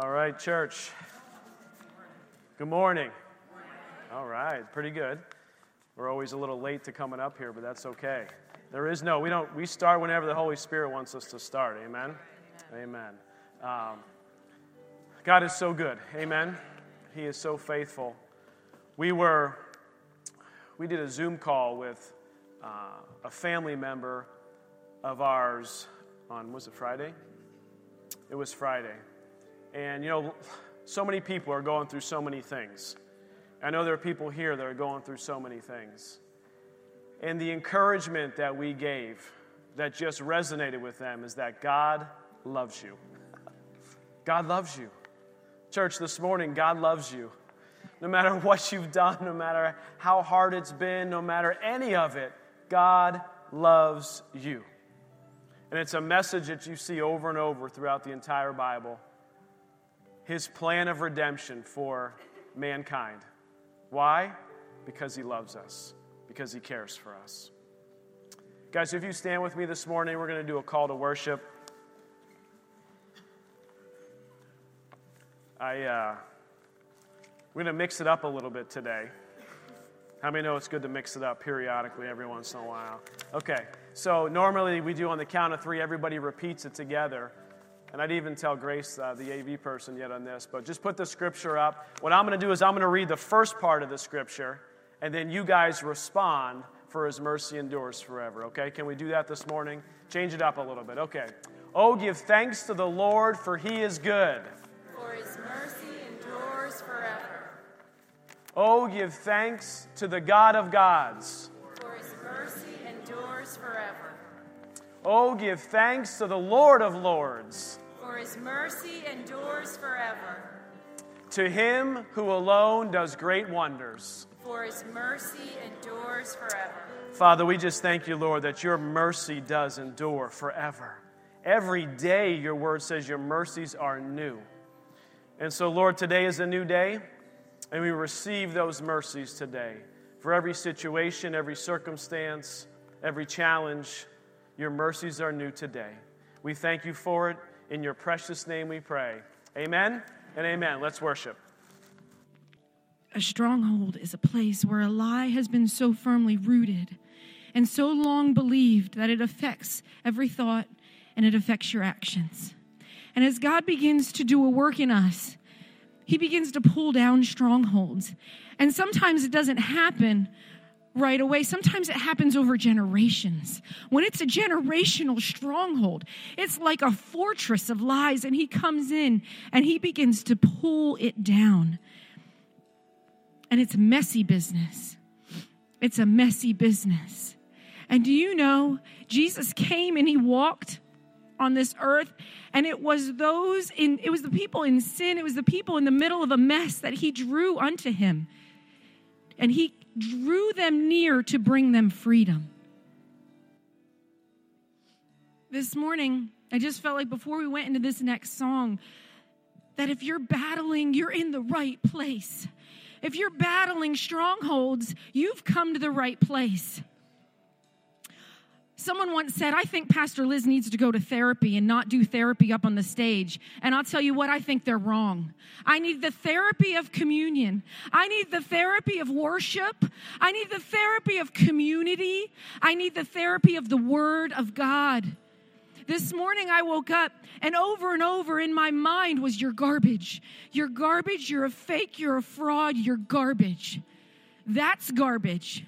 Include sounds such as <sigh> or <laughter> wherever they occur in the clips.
All right, church. Good morning. All right, pretty good. We're always a little late to coming up here, but that's okay. There is no, we don't, we start whenever the Holy Spirit wants us to start. Amen? Amen. Um, God is so good. Amen. He is so faithful. We were, we did a Zoom call with uh, a family member of ours on, was it Friday? It was Friday. And, you know, so many people are going through so many things. I know there are people here that are going through so many things. And the encouragement that we gave that just resonated with them is that God loves you. God loves you. Church, this morning, God loves you. No matter <laughs> what you've done, no matter how hard it's been, no matter any of it, God loves you. And it's a message that you see over and over throughout the entire Bible his plan of redemption for mankind. Why? Because he loves us, because he cares for us. Guys, if you stand with me this morning, we're going to do a call to worship. I, uh, we're going to mix it up a little bit today. How many know it's good to mix it up periodically every once in a while? Okay, so normally we do on the count of three, everybody repeats it together. And I'd even tell Grace, uh, the AV person, yet on this, but just put the scripture up. What I'm going to do is I'm going to read the first part of the scripture, and then you guys respond for his mercy endures forever. Okay? Can we do that this morning? Change it up a little bit. Okay. Oh, give thanks to the Lord, for he is good. For his mercy endures forever. Oh, give thanks to the God of gods. For his mercy endures forever. Oh, give thanks to the Lord of lords. For his mercy endures forever. To him who alone does great wonders. For his mercy endures forever. Father, we just thank you, Lord, that your mercy does endure forever. Every day, your word says your mercies are new. And so, Lord, today is a new day, and we receive those mercies today for every situation, every circumstance, every challenge. Your mercies are new today. We thank you for it. In your precious name we pray. Amen and amen. Let's worship. A stronghold is a place where a lie has been so firmly rooted and so long believed that it affects every thought and it affects your actions. And as God begins to do a work in us, He begins to pull down strongholds. And sometimes it doesn't happen right away. Sometimes it happens over generations. When it's a generational stronghold, it's like a fortress of lies, and he comes in and he begins to pull it down. And it's messy business. It's a messy business. And do you know, Jesus came and he walked on this earth and it was those in it was the people in sin it was the people in the middle of a mess that he drew unto him and he drew them near to bring them freedom. This morning, I just felt like before we went into this next song, that if you're battling, you're in the right place. If you're battling strongholds, you've come to the right place. Someone once said, I think Pastor Liz needs to go to therapy and not do therapy up on the stage. And I'll tell you what, I think they're wrong. I need the therapy of communion. I need the therapy of worship. I need the therapy of community. I need the therapy of the Word of God. This morning I woke up and over and over in my mind was your garbage. You're garbage. You're a fake. You're a fraud. You're garbage. That's garbage.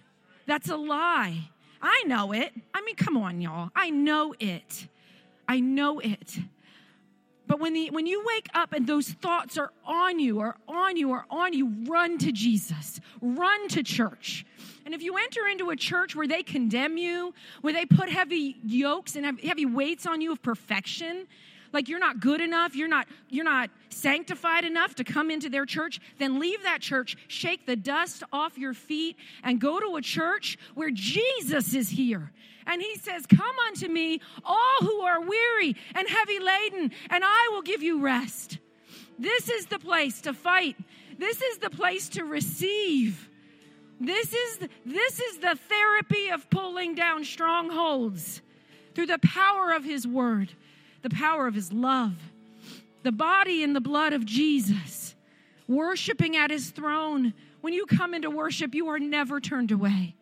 That's a lie. I know it. I mean, come on, y'all. I know it. I know it. But when, the, when you wake up and those thoughts are on you, or on you, or on you, run to Jesus. Run to church. And if you enter into a church where they condemn you, where they put heavy yokes and heavy weights on you of perfection, like you're not good enough, you're not you're not sanctified enough to come into their church, then leave that church, shake the dust off your feet and go to a church where Jesus is here. And he says, "Come unto me, all who are weary and heavy laden, and I will give you rest." This is the place to fight. This is the place to receive. This is this is the therapy of pulling down strongholds through the power of his word the power of his love. the body and the blood of Jesus, worshiping at his throne. When you come into worship, you are never turned away.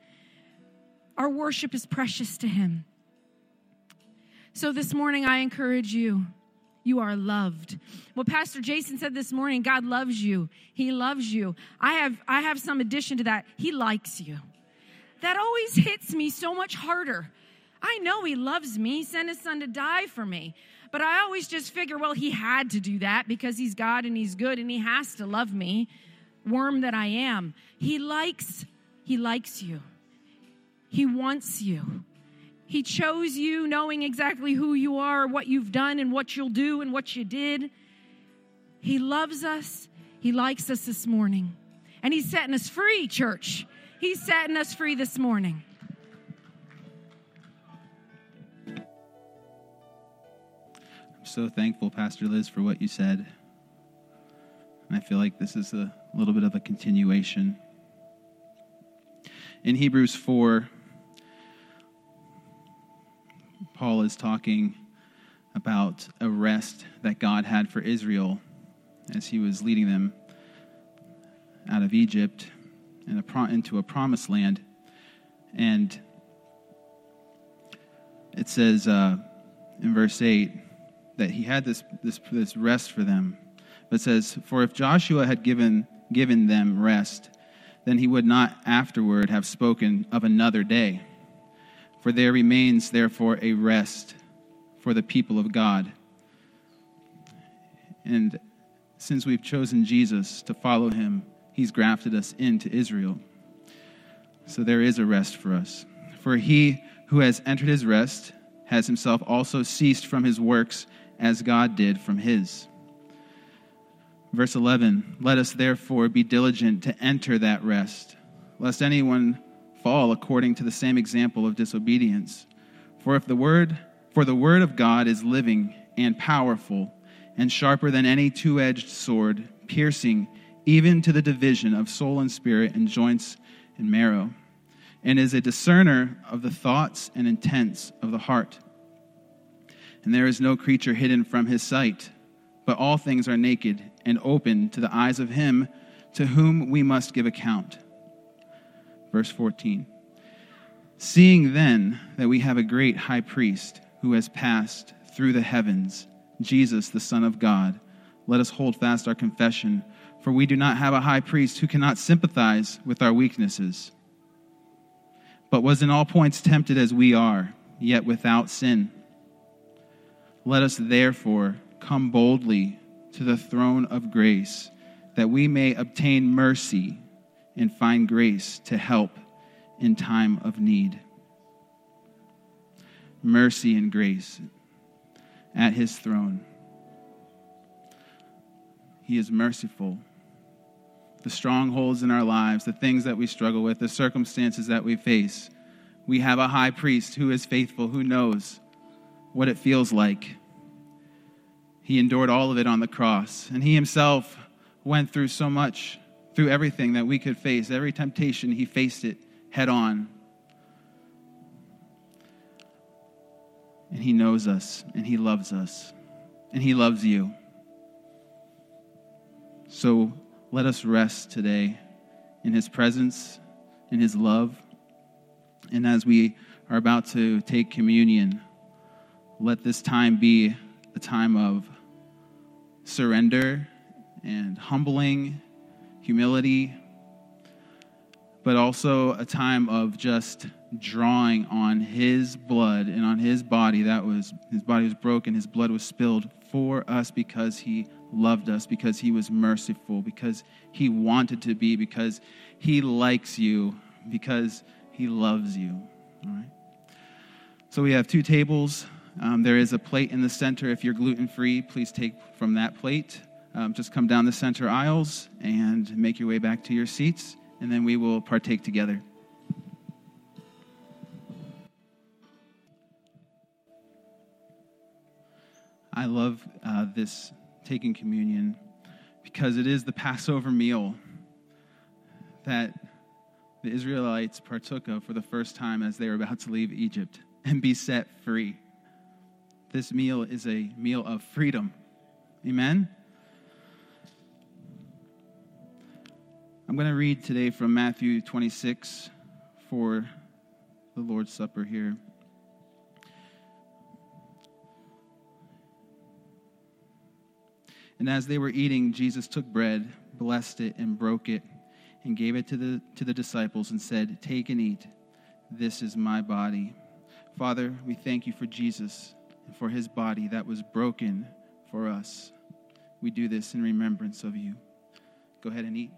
Our worship is precious to him. So this morning, I encourage you. You are loved. What Pastor Jason said this morning, God loves you. He loves you. I have I have some addition to that. He likes you. That always hits me so much harder. I know he loves me, he sent his son to die for me. But I always just figure, well, he had to do that because he's God and he's good and he has to love me, worm that I am. He likes he likes you. He wants you. He chose you knowing exactly who you are, what you've done, and what you'll do, and what you did. He loves us. He likes us this morning. And He's setting us free, church. He's setting us free this morning. So thankful, Pastor Liz, for what you said. And I feel like this is a little bit of a continuation. In Hebrews 4, Paul is talking about a rest that God had for Israel as he was leading them out of Egypt and into a promised land. And it says uh, in verse 8 that he had this, this, this rest for them. But says, For if Joshua had given, given them rest, then he would not afterward have spoken of another day for there remains, therefore, a rest for the people of God. And since we've chosen Jesus to follow him, he's grafted us into Israel. So there is a rest for us. For he who has entered his rest has himself also ceased from his works as God did from his. Verse 11 Let us therefore be diligent to enter that rest, lest anyone fall according to the same example of disobedience. For if the word for the word of God is living and powerful and sharper than any two-edged sword, piercing even to the division of soul and spirit and joints and marrow, and is a discerner of the thoughts and intents of the heart. And there is no creature hidden from his sight, but all things are naked and open to the eyes of him to whom we must give account. Verse 14. Seeing then that we have a great high priest who has passed through the heavens, Jesus, the Son of God, let us hold fast our confession, for we do not have a high priest who cannot sympathize with our weaknesses, but was in all points tempted as we are, yet without sin. Let us therefore come boldly to the throne of grace, that we may obtain mercy and find grace to help in time of need. Mercy and grace at his throne. He is merciful. The strongholds in our lives, the things that we struggle with, the circumstances that we face, we have a high priest who is faithful, who knows what it feels like. He endured all of it on the cross, and he himself went through so much through everything that we could face, every temptation, he faced it head on. And he knows us, and he loves us, and he loves you. So let us rest today in his presence, in his love. And as we are about to take communion, let this time be a time of surrender and humbling humility, but also a time of just drawing on his blood and on his body that was his body was broken his blood was spilled for us because he loved us because he was merciful because he wanted to be because he likes you because he loves you. All right. So we have two tables um, there is a plate in the center if you're gluten free please take from that plate um, just come down the center aisles and make your way back to your seats, and then we will partake together. I love uh, this taking communion because it is the Passover meal that the Israelites partook of for the first time as they were about to leave Egypt and be set free. This meal is a meal of freedom Amen? I'm going to read today from Matthew 26 for the Lord's Supper here. And as they were eating, Jesus took bread, blessed it, and broke it, and gave it to the, to the disciples, and said, Take and eat. This is my body. Father, we thank you for Jesus and for his body that was broken for us. We do this in remembrance of you. Go ahead and eat.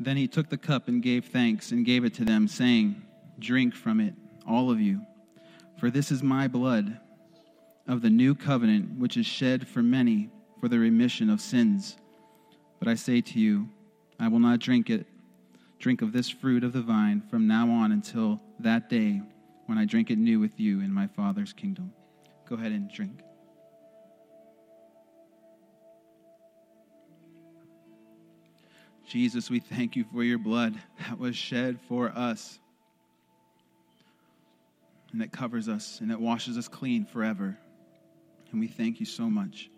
Then he took the cup and gave thanks and gave it to them, saying, Drink from it, all of you, for this is my blood of the new covenant, which is shed for many for the remission of sins. But I say to you, I will not drink it, drink of this fruit of the vine from now on until that day when I drink it new with you in my Father's kingdom. Go ahead and drink. Jesus, we thank you for your blood that was shed for us. And that covers us and that washes us clean forever. And we thank you so much.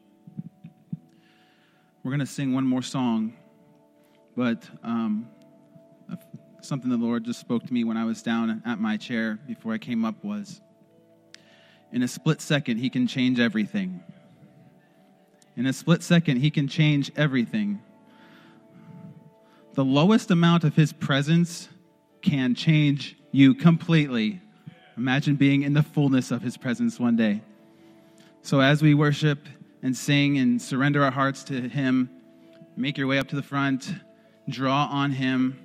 We're going to sing one more song, but um, something the Lord just spoke to me when I was down at my chair before I came up was in a split second, He can change everything. In a split second, He can change everything. The lowest amount of His presence can change you completely. Imagine being in the fullness of His presence one day. So, as we worship and sing and surrender our hearts to Him, make your way up to the front, draw on Him,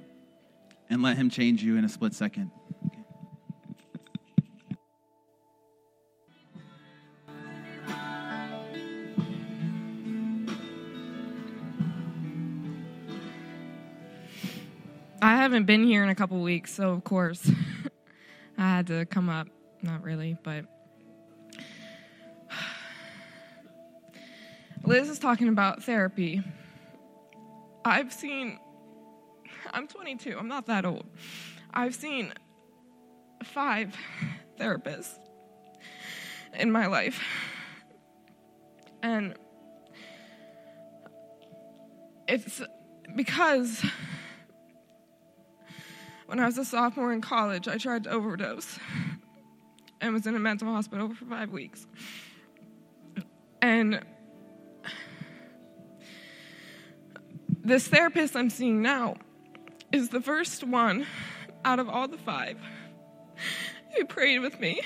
and let Him change you in a split second. I haven't been here in a couple weeks, so of course <laughs> I had to come up. Not really, but <sighs> Liz is talking about therapy. I've seen, I'm 22, I'm not that old. I've seen five therapists in my life. And it's because when I was a sophomore in college, I tried to overdose and was in a mental hospital for five weeks. And this therapist I'm seeing now is the first one out of all the five who prayed with me.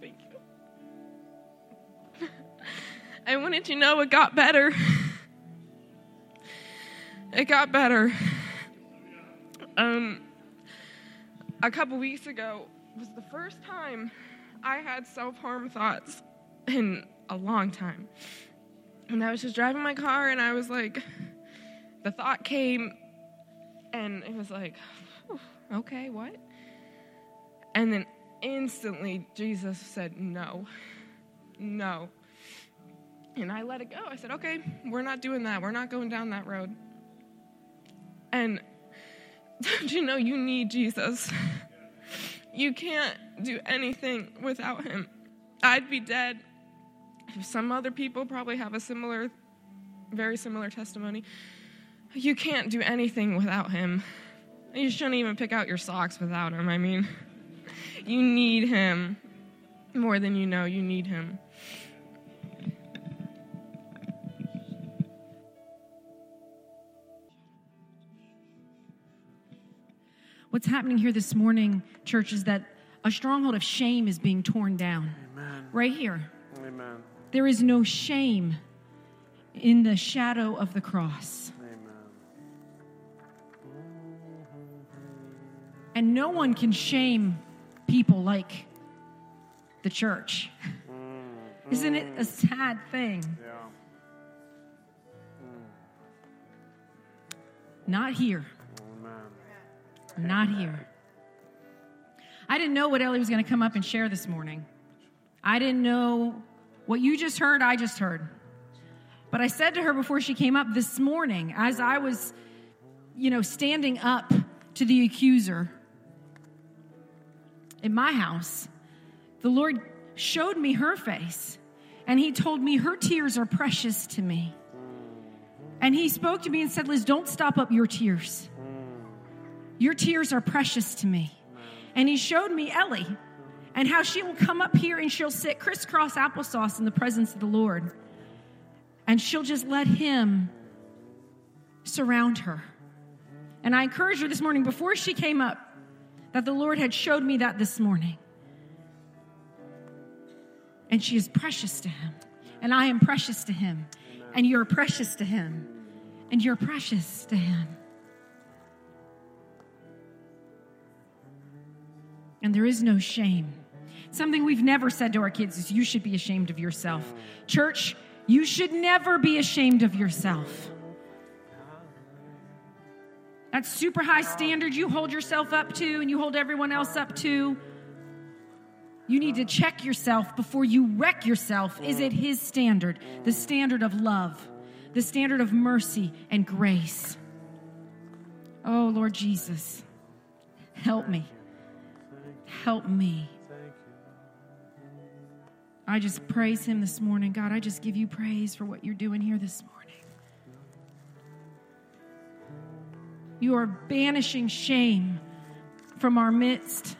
Thank you. I wanted to know it got better. It got better. Um, a couple weeks ago was the first time I had self harm thoughts in a long time. And I was just driving my car, and I was like, the thought came, and it was like, <sighs> okay, what? And then instantly, Jesus said, no, no. And I let it go. I said, okay, we're not doing that. We're not going down that road. And <laughs> don't you know you need Jesus? <laughs> You can't do anything without him. I'd be dead. Some other people probably have a similar, very similar testimony. You can't do anything without him. You shouldn't even pick out your socks without him. I mean, you need him more than you know you need him. What's happening here this morning, church, is that a stronghold of shame is being torn down. Amen. Right here. Amen. There is no shame in the shadow of the cross. Amen. And no one can shame people like the church. <laughs> Isn't it a sad thing? Yeah. Not here. Amen. Not here. I didn't know what Ellie was going to come up and share this morning. I didn't know what you just heard, I just heard. But I said to her before she came up this morning, as I was you know, standing up to the accuser in my house, the Lord showed me her face and he told me her tears are precious to me. And he spoke to me and said, Liz, don't stop up your tears. Your tears are precious to me. And he showed me Ellie and how she will come up here and she'll sit crisscross applesauce in the presence of the Lord. And she'll just let him surround her. And I encouraged her this morning before she came up that the Lord had showed me that this morning. And she is precious to him. And I am precious to him. And you're precious to him. And you're precious to him. And there is no shame. Something we've never said to our kids is you should be ashamed of yourself. Church, you should never be ashamed of yourself. That super high standard you hold yourself up to and you hold everyone else up to. You need to check yourself before you wreck yourself. Is it His standard? The standard of love, the standard of mercy and grace. Oh, Lord Jesus, help me. Help me. I just praise Him this morning. God, I just give you praise for what you're doing here this morning. You are banishing shame from our midst.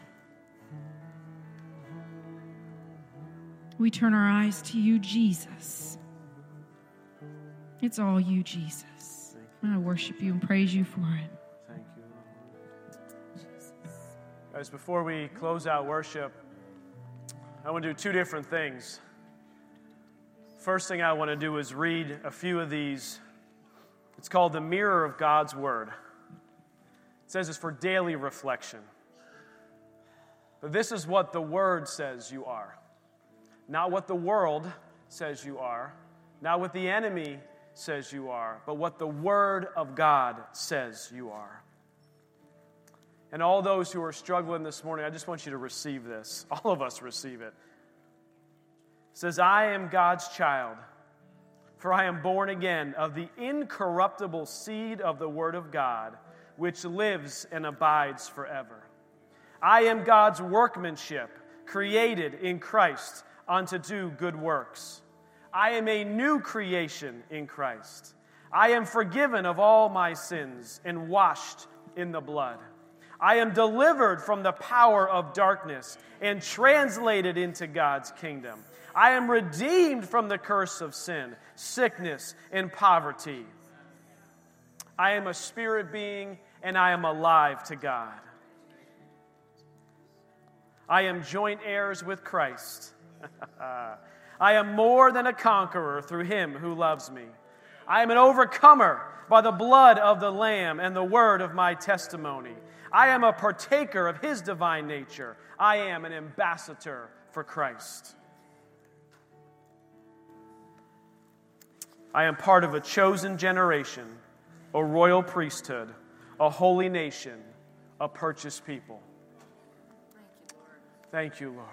We turn our eyes to you, Jesus. It's all you, Jesus. I worship you and praise you for it. Thank you. Jesus. Guys, before we close out worship, I want to do two different things. First thing I want to do is read a few of these. It's called the Mirror of God's Word. It says it's for daily reflection. But this is what the Word says you are. Not what the world says you are, not what the enemy says you are, but what the Word of God says you are. And all those who are struggling this morning, I just want you to receive this. <laughs> All of us receive it. It says, I am God's child, for I am born again of the incorruptible seed of the Word of God which lives and abides forever. I am God's workmanship, created in Christ unto do good works. I am a new creation in Christ. I am forgiven of all my sins and washed in the blood. I am delivered from the power of darkness and translated into God's kingdom. I am redeemed from the curse of sin, sickness, and poverty. I am a spirit being and I am alive to God. I am joint heirs with Christ. <laughs> I am more than a conqueror through him who loves me. I am an overcomer by the blood of the Lamb and the word of my testimony. I am a partaker of his divine nature. I am an ambassador for Christ. I am part of a chosen generation, a royal priesthood a holy nation, a purchased people. Thank you, Lord. Thank you, Lord.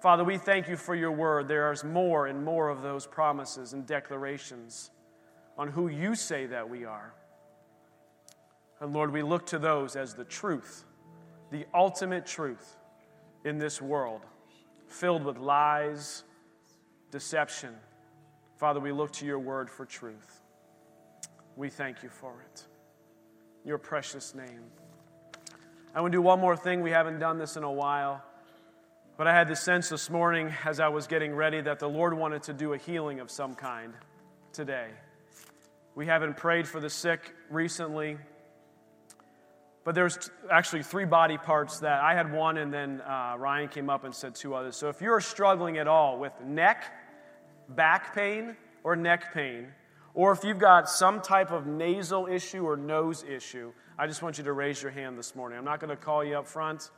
Father, we thank you for your word. There is more and more of those promises and declarations on who you say that we are. And Lord, we look to those as the truth, the ultimate truth in this world, filled with lies, deception. Father, we look to your word for truth. We thank you for it your precious name. I want to do one more thing. We haven't done this in a while. But I had the sense this morning as I was getting ready that the Lord wanted to do a healing of some kind today. We haven't prayed for the sick recently. But there's actually three body parts that I had one, and then uh, Ryan came up and said two others. So if you're struggling at all with neck, back pain, or neck pain, or if you've got some type of nasal issue or nose issue, I just want you to raise your hand this morning. I'm not going to call you up front.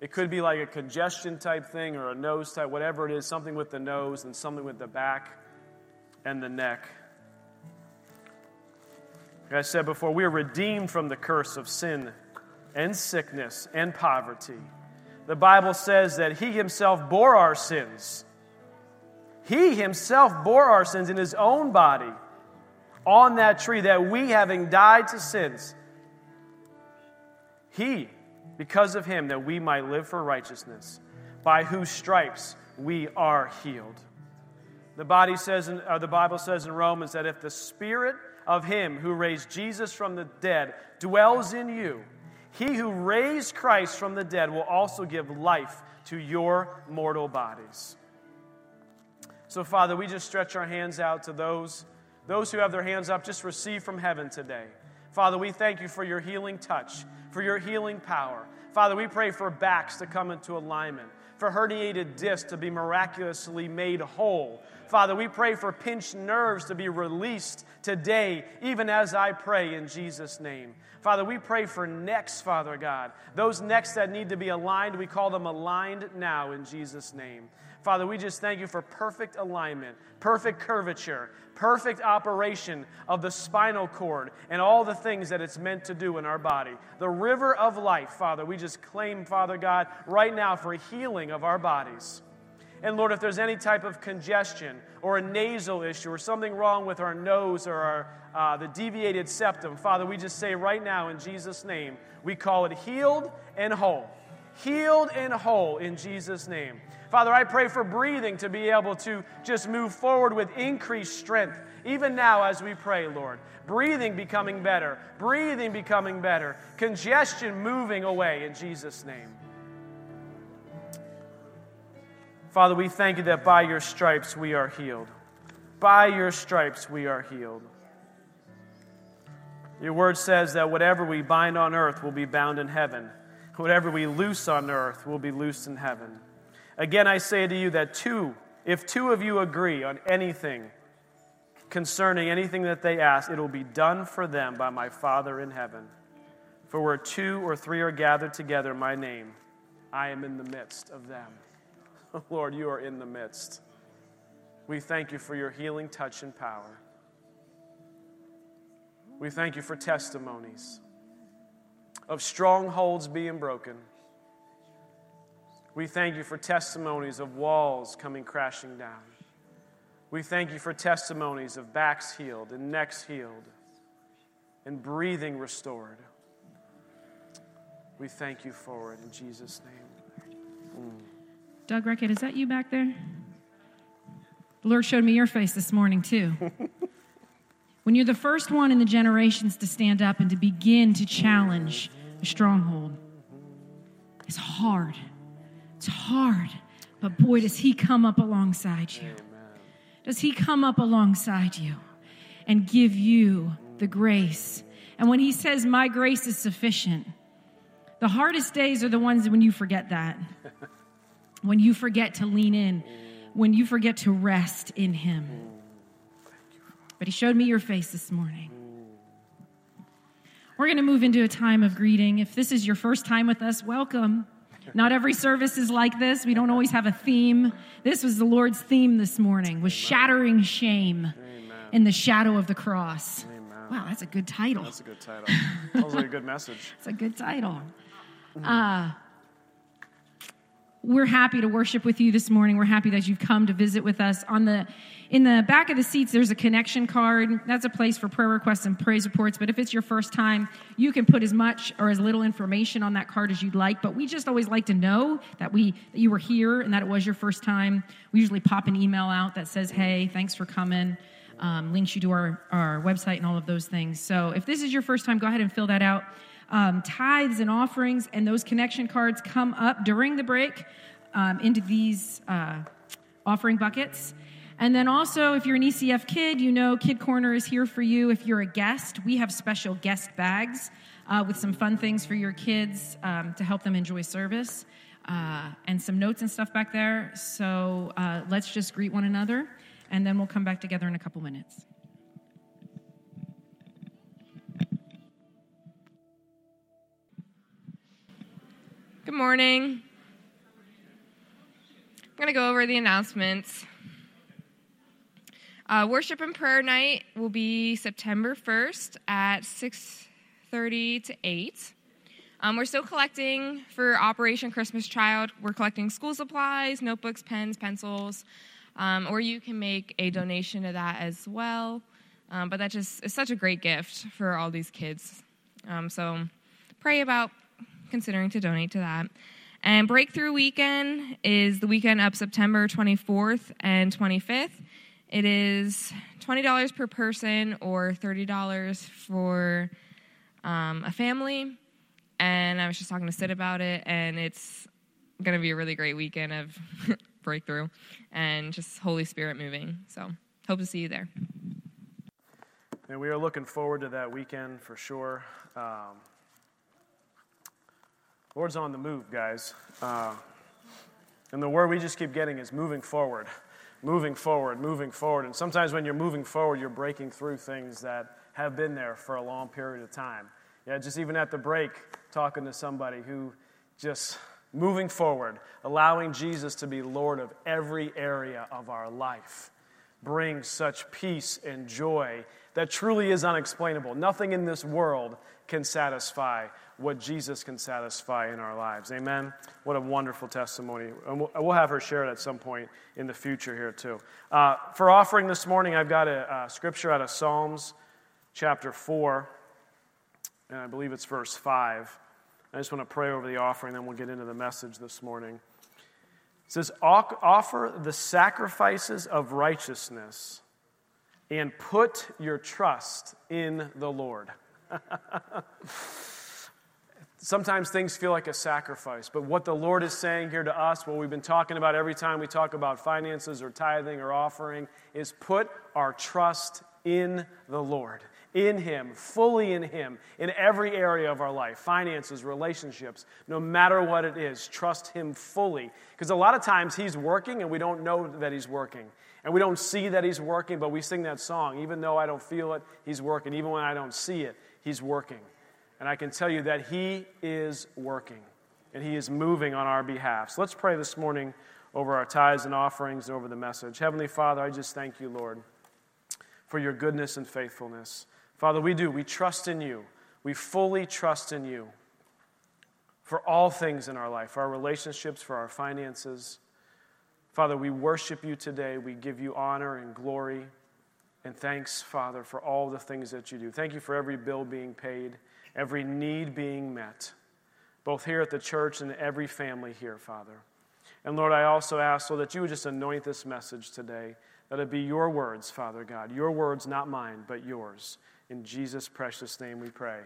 It could be like a congestion type thing or a nose type, whatever it is, something with the nose and something with the back and the neck. Like I said before, we are redeemed from the curse of sin and sickness and poverty. The Bible says that He Himself bore our sins he himself bore our sins in his own body on that tree that we, having died to sins, He, because of Him, that we might live for righteousness, by whose stripes we are healed. The, body says in, uh, the Bible says in Romans that if the Spirit of Him who raised Jesus from the dead dwells in you, He who raised Christ from the dead will also give life to your mortal bodies. So, Father, we just stretch our hands out to those, those who have their hands up, just receive from heaven today. Father, we thank you for your healing touch, for your healing power. Father, we pray for backs to come into alignment, for herniated discs to be miraculously made whole. Father, we pray for pinched nerves to be released today, even as I pray in Jesus' name. Father, we pray for necks, Father God. Those necks that need to be aligned, we call them aligned now in Jesus' name. Father, we just thank you for perfect alignment, perfect curvature, perfect operation of the spinal cord and all the things that it's meant to do in our body. The river of life, Father, we just claim, Father God, right now for healing of our bodies. And Lord, if there's any type of congestion or a nasal issue or something wrong with our nose or our, uh, the deviated septum, Father, we just say right now in Jesus' name, we call it healed and whole. Healed and whole in Jesus' name. Father, I pray for breathing to be able to just move forward with increased strength, even now as we pray, Lord. Breathing becoming better, breathing becoming better, congestion moving away in Jesus' name. Father, we thank you that by your stripes we are healed. By your stripes we are healed. Your word says that whatever we bind on earth will be bound in heaven, whatever we loose on earth will be loosed in heaven. Again, I say to you that two, if two of you agree on anything concerning anything that they ask, it will be done for them by my Father in heaven. For where two or three are gathered together in my name, I am in the midst of them. <laughs> Lord, you are in the midst. We thank you for your healing touch and power. We thank you for testimonies of strongholds being broken we thank you for testimonies of walls coming crashing down. We thank you for testimonies of backs healed and necks healed and breathing restored. We thank you for it in Jesus' name. Mm. Doug Reckett, is that you back there? The Lord showed me your face this morning, too. <laughs> when you're the first one in the generations to stand up and to begin to challenge a stronghold, it's hard. It's hard, but boy, does He come up alongside you. Does He come up alongside you and give you the grace? And when He says, My grace is sufficient, the hardest days are the ones when you forget that, <laughs> when you forget to lean in, when you forget to rest in Him. But He showed me your face this morning. We're going to move into a time of greeting. If this is your first time with us, welcome. Not every service is like this. We don't always have a theme. This was the Lord's theme this morning, was shattering shame in the shadow of the cross. Wow, that's a good title. That's a good title. That was a good message. <laughs> It's a good title. Uh, we're happy to worship with you this morning. We're happy that you've come to visit with us. On the in the back of the seats, there's a connection card. That's a place for prayer requests and praise reports. But if it's your first time, you can put as much or as little information on that card as you'd like. But we just always like to know that we that you were here and that it was your first time. We usually pop an email out that says, "Hey, thanks for coming." Um, links you to our, our website and all of those things. So if this is your first time, go ahead and fill that out. Um, tithes and offerings and those connection cards come up during the break um, into these uh, offering buckets. And then also, if you're an ECF kid, you know Kid Corner is here for you. If you're a guest, we have special guest bags uh, with some fun things for your kids um, to help them enjoy service uh, and some notes and stuff back there. So uh, let's just greet one another, and then we'll come back together in a couple minutes. Good morning. I'm going to go over the announcements. Uh, worship and prayer night will be September 1st at 6:30 to 8. Um, we're still collecting for Operation Christmas Child. We're collecting school supplies, notebooks, pens, pencils, um, or you can make a donation to that as well. Um, but that just is such a great gift for all these kids. Um, so pray about considering to donate to that. And Breakthrough Weekend is the weekend up September 24th and 25th. It is $20 per person or $30 for um, a family. And I was just talking to Sid about it, and it's going to be a really great weekend of <laughs> breakthrough and just Holy Spirit moving. So, hope to see you there. And we are looking forward to that weekend for sure. Um, Lord's on the move, guys. Uh, and the word we just keep getting is moving forward, moving forward, moving forward. And sometimes when you're moving forward, you're breaking through things that have been there for a long period of time. Yeah, just even at the break, talking to somebody who just moving forward, allowing Jesus to be Lord of every area of our life brings such peace and joy that truly is unexplainable. Nothing in this world can satisfy what Jesus can satisfy in our lives. Amen? What a wonderful testimony. And we'll have her share it at some point in the future here, too. Uh, for offering this morning, I've got a, a scripture out of Psalms chapter 4, and I believe it's verse 5. I just want to pray over the offering, then we'll get into the message this morning. It says, Offer the sacrifices of righteousness and put your trust in the Lord. <laughs> Sometimes things feel like a sacrifice, but what the Lord is saying here to us, what we've been talking about every time we talk about finances or tithing or offering, is put our trust in the Lord, in Him, fully in Him, in every area of our life finances, relationships, no matter what it is, trust Him fully. Because a lot of times He's working and we don't know that He's working. And we don't see that He's working, but we sing that song. Even though I don't feel it, He's working. Even when I don't see it, He's working. And I can tell you that He is working and He is moving on our behalf. So let's pray this morning over our tithes and offerings and over the message. Heavenly Father, I just thank you, Lord, for your goodness and faithfulness. Father, we do. We trust in you. We fully trust in you for all things in our life, for our relationships, for our finances. Father, we worship you today. We give you honor and glory and thanks, Father, for all the things that you do. Thank you for every bill being paid every need being met, both here at the church and every family here, Father. And Lord, I also ask, so that you would just anoint this message today, that it be your words, Father God. Your words, not mine, but yours. In Jesus' precious name we pray.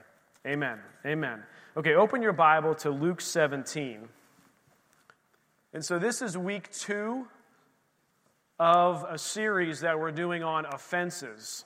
Amen. Amen. Okay, open your Bible to Luke 17. And so this is week two of a series that we're doing on offenses.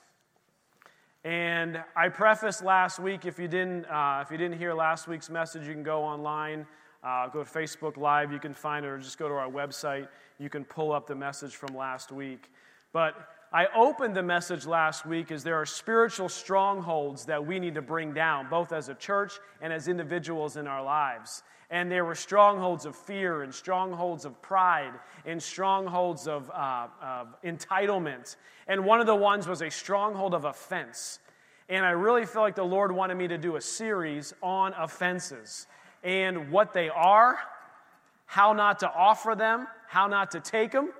And I prefaced last week, if you didn't, uh, if you didn't hear last week's message, you can go online, uh, go to Facebook Live, you can find it, or just go to our website. You can pull up the message from last week. But I opened the message last week as there are spiritual strongholds that we need to bring down, both as a church and as individuals in our lives. And there were strongholds of fear and strongholds of pride and strongholds of, uh, of entitlement. And one of the ones was a stronghold of offense. And I really feel like the Lord wanted me to do a series on offenses and what they are, how not to offer them, how not to take them,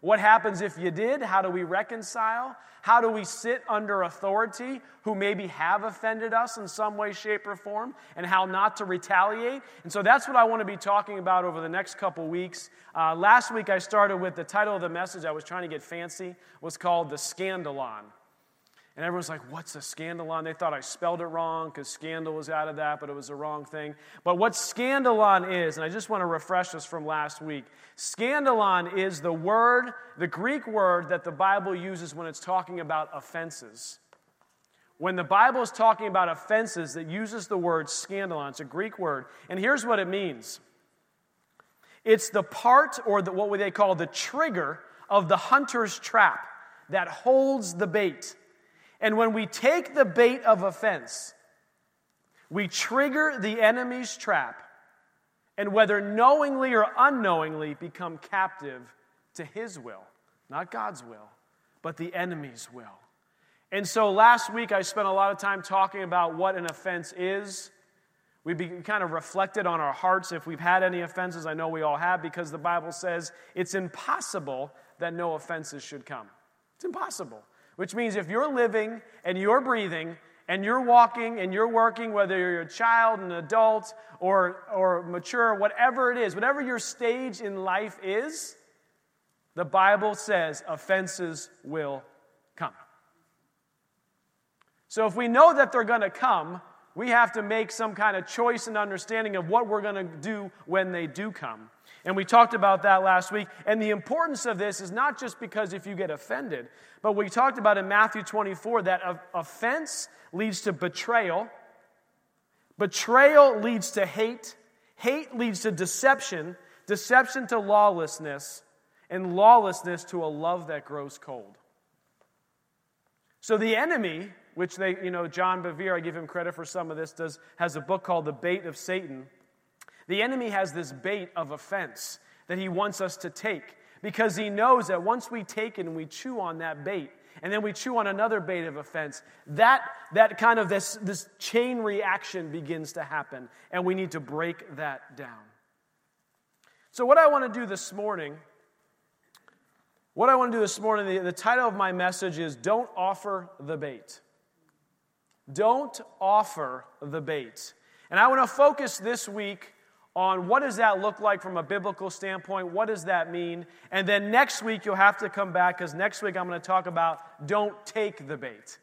what happens if you did, how do we reconcile, how do we sit under authority who maybe have offended us in some way, shape, or form, and how not to retaliate? And so that's what I want to be talking about over the next couple weeks. Uh, last week I started with the title of the message, I was trying to get fancy, was called The Scandalon. And everyone's like, what's a scandalon? They thought I spelled it wrong because scandal was out of that, but it was the wrong thing. But what scandalon is, and I just want to refresh us from last week scandalon is the word, the Greek word that the Bible uses when it's talking about offenses. When the Bible is talking about offenses, it uses the word scandalon. It's a Greek word. And here's what it means it's the part, or the, what they call the trigger, of the hunter's trap that holds the bait. And when we take the bait of offense, we trigger the enemy's trap, and whether knowingly or unknowingly, become captive to his will. Not God's will, but the enemy's will. And so last week I spent a lot of time talking about what an offense is. We kind of reflected on our hearts if we've had any offenses. I know we all have because the Bible says it's impossible that no offenses should come. It's impossible. Which means if you're living and you're breathing and you're walking and you're working, whether you're a child, an adult, or, or mature, whatever it is, whatever your stage in life is, the Bible says offenses will come. So if we know that they're going to come, we have to make some kind of choice and understanding of what we're going to do when they do come. And we talked about that last week. And the importance of this is not just because if you get offended, but we talked about in Matthew 24 that offense leads to betrayal, betrayal leads to hate, hate leads to deception, deception to lawlessness, and lawlessness to a love that grows cold. So the enemy, which they, you know, John Bevere, I give him credit for some of this, does, has a book called The Bait of Satan. The enemy has this bait of offense that he wants us to take because he knows that once we take it and we chew on that bait, and then we chew on another bait of offense, that, that kind of this, this chain reaction begins to happen, and we need to break that down. So, what I want to do this morning what I want to do this morning, the, the title of my message is Don't Offer the Bait. Don't offer the bait. And I want to focus this week on what does that look like from a biblical standpoint? What does that mean? And then next week you'll have to come back because next week I'm going to talk about don't take the bait.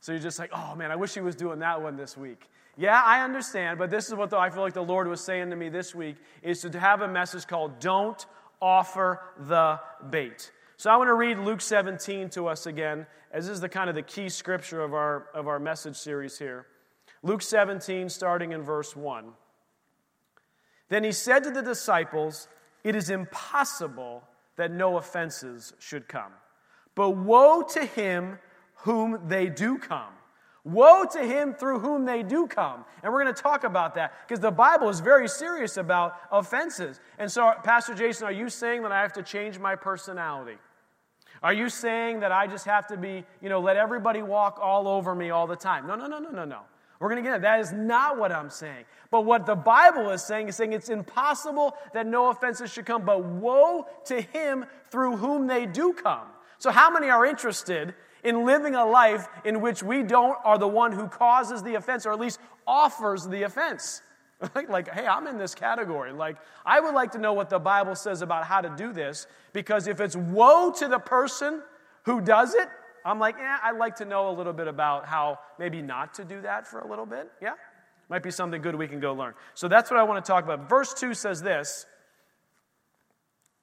So you're just like, oh man, I wish he was doing that one this week. Yeah, I understand, but this is what the, I feel like the Lord was saying to me this week is to have a message called Don't offer the bait. So I want to read Luke 17 to us again, as this is the kind of the key scripture of our, of our message series here. Luke 17, starting in verse 1. Then he said to the disciples, It is impossible that no offenses should come. But woe to him whom they do come. Woe to him through whom they do come. And we're going to talk about that because the Bible is very serious about offenses. And so, Pastor Jason, are you saying that I have to change my personality? Are you saying that I just have to be, you know, let everybody walk all over me all the time? No, no, no, no, no, no. We're going to get it. That is not what I'm saying. But what the Bible is saying is saying it's impossible that no offenses should come, but woe to him through whom they do come. So, how many are interested in living a life in which we don't are the one who causes the offense or at least offers the offense. <laughs> like, like, hey, I'm in this category. Like, I would like to know what the Bible says about how to do this because if it's woe to the person who does it, I'm like, yeah, I'd like to know a little bit about how maybe not to do that for a little bit. Yeah? Might be something good we can go learn. So that's what I want to talk about. Verse 2 says this,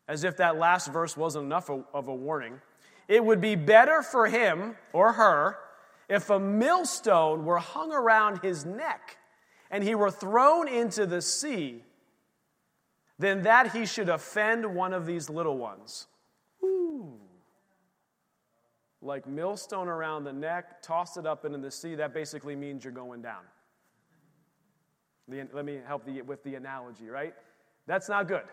as if that last verse wasn't enough of a warning. It would be better for him or her if a millstone were hung around his neck and he were thrown into the sea than that he should offend one of these little ones. Ooh. Like millstone around the neck, toss it up into the sea, that basically means you're going down. The, let me help the, with the analogy, right? That's not good.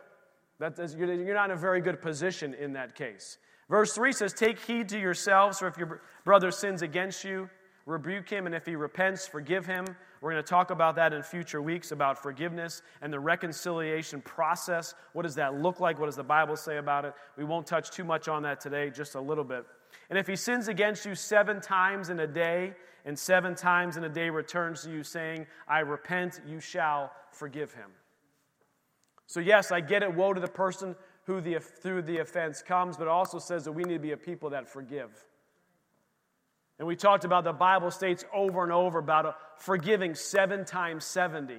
You're, you're not in a very good position in that case. Verse 3 says, Take heed to yourselves, for if your brother sins against you, rebuke him, and if he repents, forgive him. We're going to talk about that in future weeks about forgiveness and the reconciliation process. What does that look like? What does the Bible say about it? We won't touch too much on that today, just a little bit. And if he sins against you seven times in a day, and seven times in a day returns to you saying, I repent, you shall forgive him. So, yes, I get it. Woe to the person who the, through the offense comes, but it also says that we need to be a people that forgive. And we talked about the Bible states over and over about forgiving seven times 70,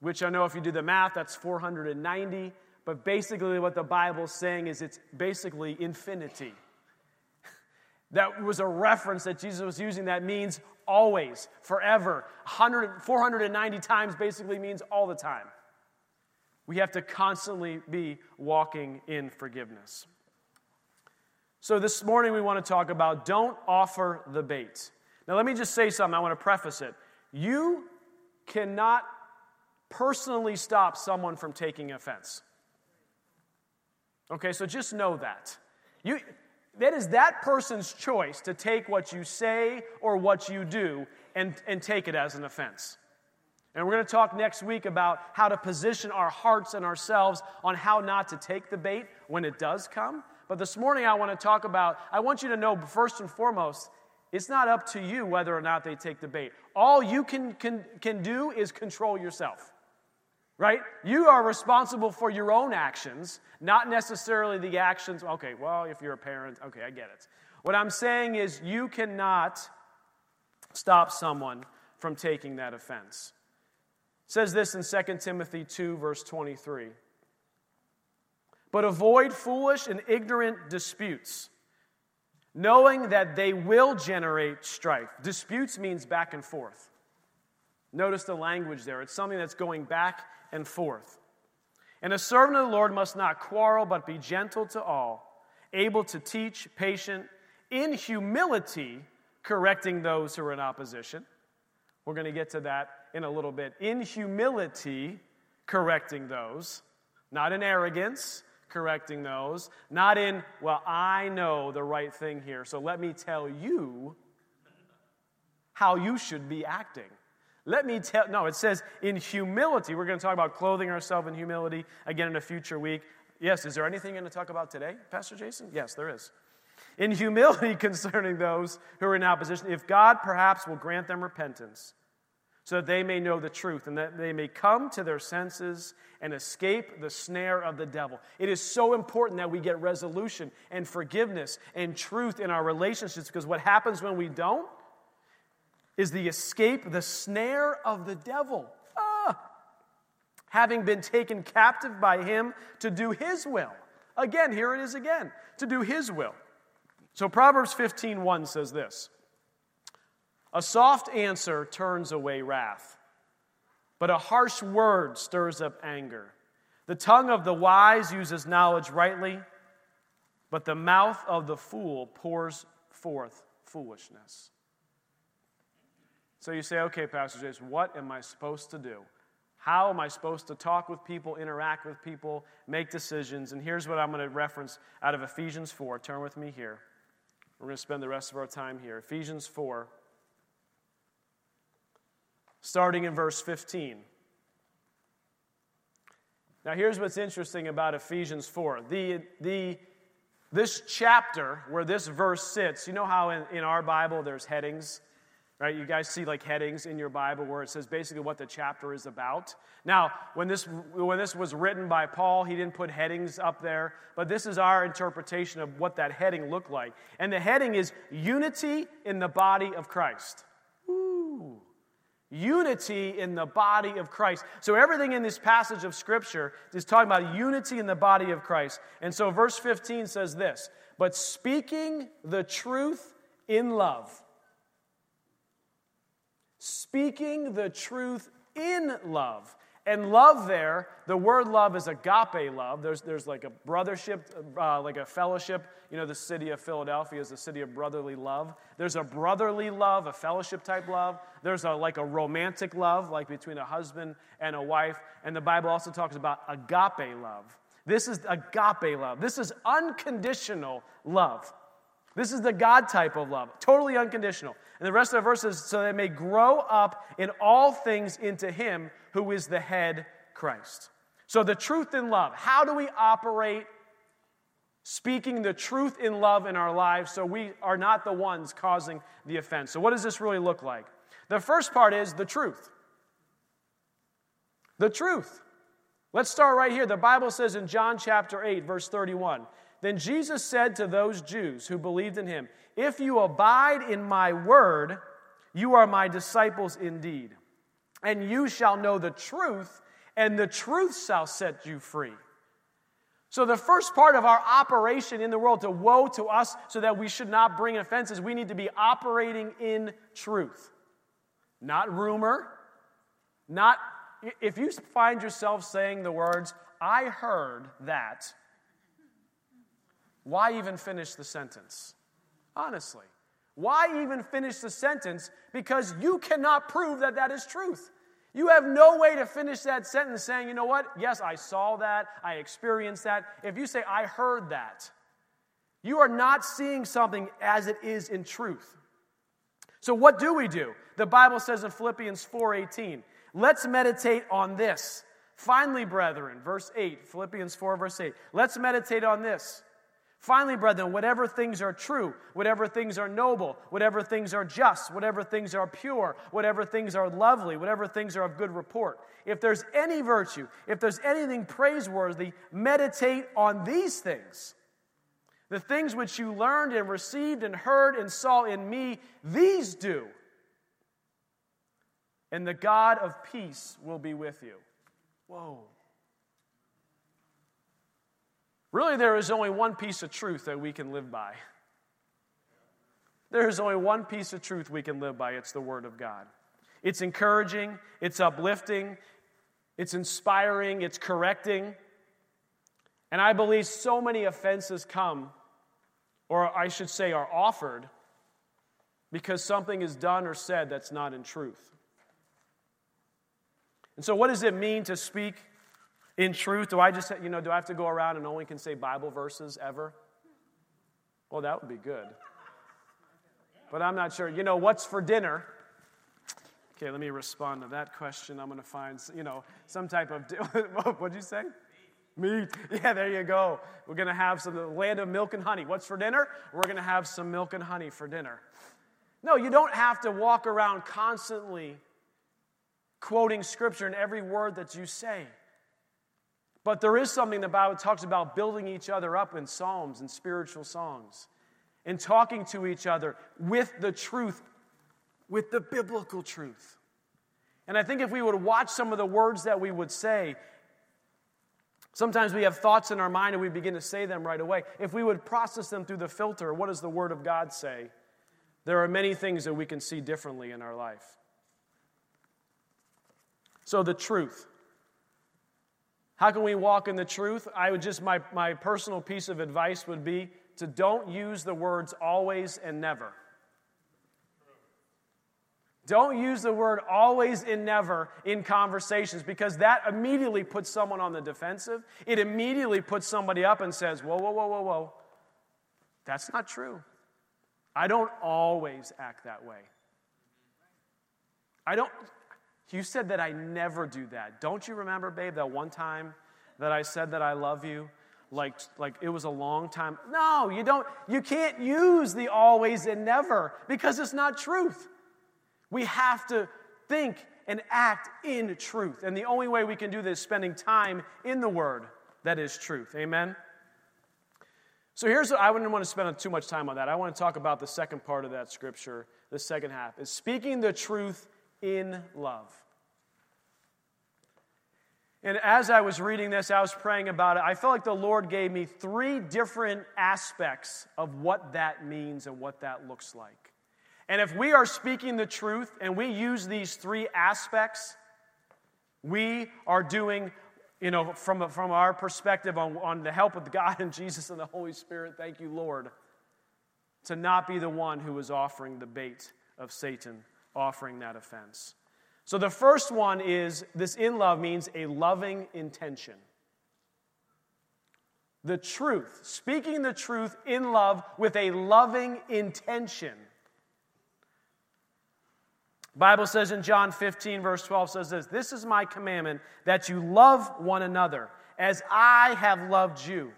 which I know if you do the math, that's 490. But basically, what the Bible's saying is it's basically infinity. That was a reference that Jesus was using that means always, forever. 100, 490 times basically means all the time. We have to constantly be walking in forgiveness. So, this morning we want to talk about don't offer the bait. Now, let me just say something. I want to preface it. You cannot personally stop someone from taking offense. Okay, so just know that. You, that is that person's choice to take what you say or what you do and, and take it as an offense. And we're going to talk next week about how to position our hearts and ourselves on how not to take the bait when it does come. But this morning, I want to talk about, I want you to know first and foremost, it's not up to you whether or not they take the bait. All you can, can, can do is control yourself, right? You are responsible for your own actions, not necessarily the actions. Okay, well, if you're a parent, okay, I get it. What I'm saying is, you cannot stop someone from taking that offense. It says this in 2 Timothy 2, verse 23. But avoid foolish and ignorant disputes, knowing that they will generate strife. Disputes means back and forth. Notice the language there. It's something that's going back and forth. And a servant of the Lord must not quarrel, but be gentle to all, able to teach, patient, in humility, correcting those who are in opposition. We're going to get to that in a little bit. In humility, correcting those, not in arrogance, correcting those, not in, well, I know the right thing here, so let me tell you how you should be acting. Let me tell, no, it says in humility. We're going to talk about clothing ourselves in humility again in a future week. Yes, is there anything going to talk about today, Pastor Jason? Yes, there is. In humility <laughs> concerning those who are in opposition, if God perhaps will grant them repentance so that they may know the truth and that they may come to their senses and escape the snare of the devil. It is so important that we get resolution and forgiveness and truth in our relationships because what happens when we don't is the escape, the snare of the devil. Ah! Having been taken captive by him to do his will. Again, here it is again, to do his will. So Proverbs 15:1 says this. A soft answer turns away wrath, but a harsh word stirs up anger. The tongue of the wise uses knowledge rightly, but the mouth of the fool pours forth foolishness. So you say, okay, Pastor Jason, what am I supposed to do? How am I supposed to talk with people, interact with people, make decisions? And here's what I'm going to reference out of Ephesians 4. Turn with me here. We're going to spend the rest of our time here. Ephesians 4, starting in verse 15. Now, here's what's interesting about Ephesians 4. The, the, this chapter where this verse sits, you know how in, in our Bible there's headings? Right? You guys see like headings in your Bible where it says basically what the chapter is about. Now, when this, when this was written by Paul, he didn't put headings up there, but this is our interpretation of what that heading looked like. And the heading is Unity in the Body of Christ. Unity in the body of Christ. So, everything in this passage of Scripture is talking about unity in the body of Christ. And so, verse 15 says this But speaking the truth in love, speaking the truth in love. And love there, the word love is agape love. There's, there's like a brothership, uh, like a fellowship. You know, the city of Philadelphia is the city of brotherly love. There's a brotherly love, a fellowship type love. There's a, like a romantic love, like between a husband and a wife. And the Bible also talks about agape love. This is agape love. This is unconditional love. This is the God type of love, totally unconditional. And the rest of the verse is so they may grow up in all things into Him who is the head, Christ. So the truth in love. How do we operate speaking the truth in love in our lives so we are not the ones causing the offense? So, what does this really look like? The first part is the truth. The truth. Let's start right here. The Bible says in John chapter 8, verse 31 Then Jesus said to those Jews who believed in him, If you abide in my word, you are my disciples indeed and you shall know the truth, and the truth shall set you free. So, the first part of our operation in the world to woe to us so that we should not bring offenses, we need to be operating in truth. Not rumor, not if you find yourself saying the words, I heard that, why even finish the sentence? Honestly. Why even finish the sentence? Because you cannot prove that that is truth. You have no way to finish that sentence saying, you know what? Yes, I saw that. I experienced that. If you say, I heard that, you are not seeing something as it is in truth. So what do we do? The Bible says in Philippians 4:18, "Let's meditate on this. Finally, brethren, verse 8, Philippians 4 verse 8. Let's meditate on this. Finally, brethren, whatever things are true, whatever things are noble, whatever things are just, whatever things are pure, whatever things are lovely, whatever things are of good report, if there's any virtue, if there's anything praiseworthy, meditate on these things. The things which you learned and received and heard and saw in me, these do. And the God of peace will be with you. Whoa. Really, there is only one piece of truth that we can live by. There is only one piece of truth we can live by it's the Word of God. It's encouraging, it's uplifting, it's inspiring, it's correcting. And I believe so many offenses come, or I should say, are offered because something is done or said that's not in truth. And so, what does it mean to speak in truth, do I just, you know, do I have to go around and only can say Bible verses ever? Well, that would be good. But I'm not sure. You know, what's for dinner? Okay, let me respond to that question. I'm going to find, you know, some type of, <laughs> what'd you say? Meat. Yeah, there you go. We're going to have some, land of milk and honey. What's for dinner? We're going to have some milk and honey for dinner. No, you don't have to walk around constantly quoting scripture in every word that you say. But there is something the Bible talks about building each other up in psalms and spiritual songs and talking to each other with the truth, with the biblical truth. And I think if we would watch some of the words that we would say, sometimes we have thoughts in our mind and we begin to say them right away. If we would process them through the filter, what does the Word of God say? There are many things that we can see differently in our life. So, the truth. How can we walk in the truth? I would just, my, my personal piece of advice would be to don't use the words always and never. Don't use the word always and never in conversations because that immediately puts someone on the defensive. It immediately puts somebody up and says, Whoa, whoa, whoa, whoa, whoa. That's not true. I don't always act that way. I don't, you said that I never do that. Don't you remember, babe, that one time that I said that I love you? Like, like it was a long time. No, you don't, you can't use the always and never because it's not truth. We have to think and act in truth. And the only way we can do this is spending time in the Word that is truth. Amen? So here's what I wouldn't want to spend too much time on that. I want to talk about the second part of that scripture, the second half, is speaking the truth in love. And as I was reading this, I was praying about it. I felt like the Lord gave me three different aspects of what that means and what that looks like. And if we are speaking the truth and we use these three aspects, we are doing, you know, from, from our perspective on, on the help of God and Jesus and the Holy Spirit, thank you, Lord, to not be the one who is offering the bait of Satan offering that offense. So the first one is this in love means a loving intention. The truth, speaking the truth in love with a loving intention. Bible says in John 15 verse 12 says this, this is my commandment that you love one another as I have loved you.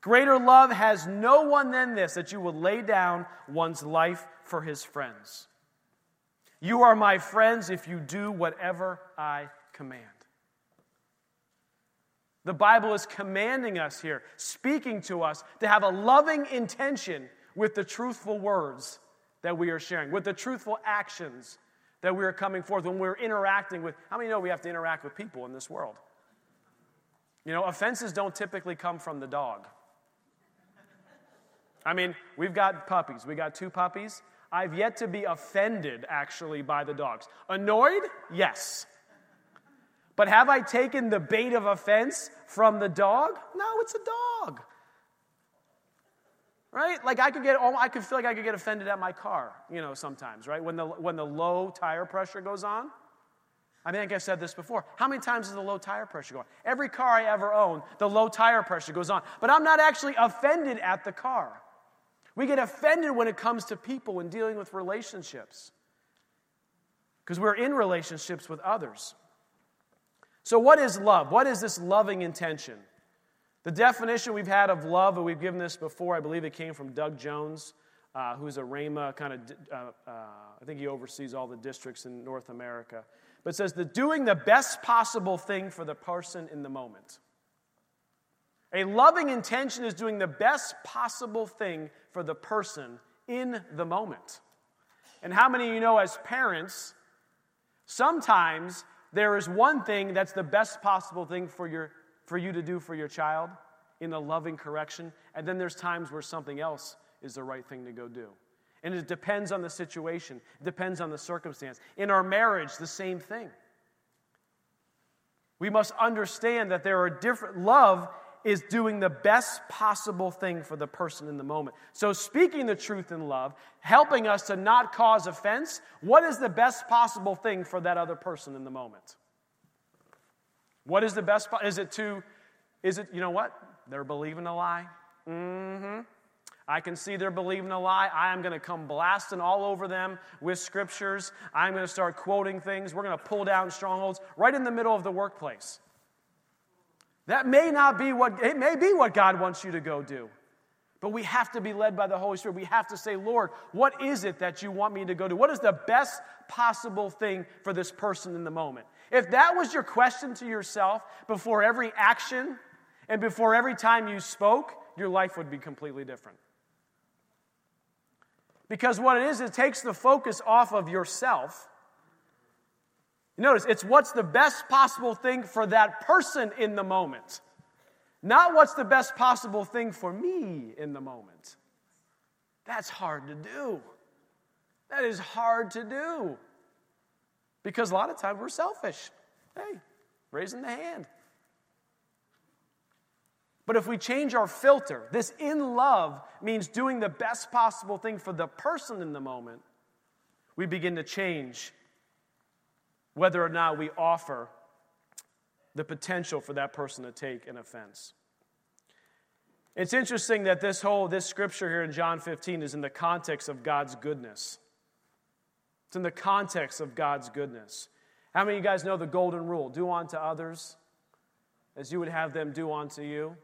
Greater love has no one than this that you will lay down one's life for his friends. You are my friends if you do whatever I command. The Bible is commanding us here, speaking to us to have a loving intention with the truthful words that we are sharing, with the truthful actions that we are coming forth when we're interacting with. How many know we have to interact with people in this world? You know, offenses don't typically come from the dog. I mean, we've got puppies. We got two puppies. I've yet to be offended, actually, by the dogs. Annoyed? Yes. But have I taken the bait of offense from the dog? No, it's a dog. Right? Like I could get, oh, I could feel like I could get offended at my car, you know, sometimes, right? When the, when the low tire pressure goes on. I think I've said this before. How many times does the low tire pressure go on? Every car I ever own, the low tire pressure goes on. But I'm not actually offended at the car. We get offended when it comes to people and dealing with relationships because we're in relationships with others. So, what is love? What is this loving intention? The definition we've had of love, and we've given this before, I believe it came from Doug Jones, uh, who's a Rhema kind of, uh, uh, I think he oversees all the districts in North America. But says the doing the best possible thing for the person in the moment. A loving intention is doing the best possible thing for the person in the moment. And how many of you know, as parents, sometimes there is one thing that's the best possible thing for, your, for you to do for your child in a loving correction, and then there's times where something else is the right thing to go do. And it depends on the situation, it depends on the circumstance. In our marriage, the same thing. We must understand that there are different, love is doing the best possible thing for the person in the moment. So, speaking the truth in love, helping us to not cause offense, what is the best possible thing for that other person in the moment? What is the best? Is it to, is it, you know what? They're believing a lie. Mm hmm. I can see they're believing a lie. I am going to come blasting all over them with scriptures. I'm going to start quoting things. We're going to pull down strongholds right in the middle of the workplace. That may not be what, it may be what God wants you to go do. But we have to be led by the Holy Spirit. We have to say, Lord, what is it that you want me to go do? What is the best possible thing for this person in the moment? If that was your question to yourself before every action and before every time you spoke, your life would be completely different. Because what it is, it takes the focus off of yourself Notice, it's what's the best possible thing for that person in the moment, not what's the best possible thing for me in the moment. That's hard to do. That is hard to do. Because a lot of times we're selfish. Hey, raising the hand. But if we change our filter, this in love means doing the best possible thing for the person in the moment, we begin to change whether or not we offer the potential for that person to take an offense. It's interesting that this whole this scripture here in John 15 is in the context of God's goodness. It's in the context of God's goodness. How many of you guys know the golden rule? Do unto others as you would have them do unto you.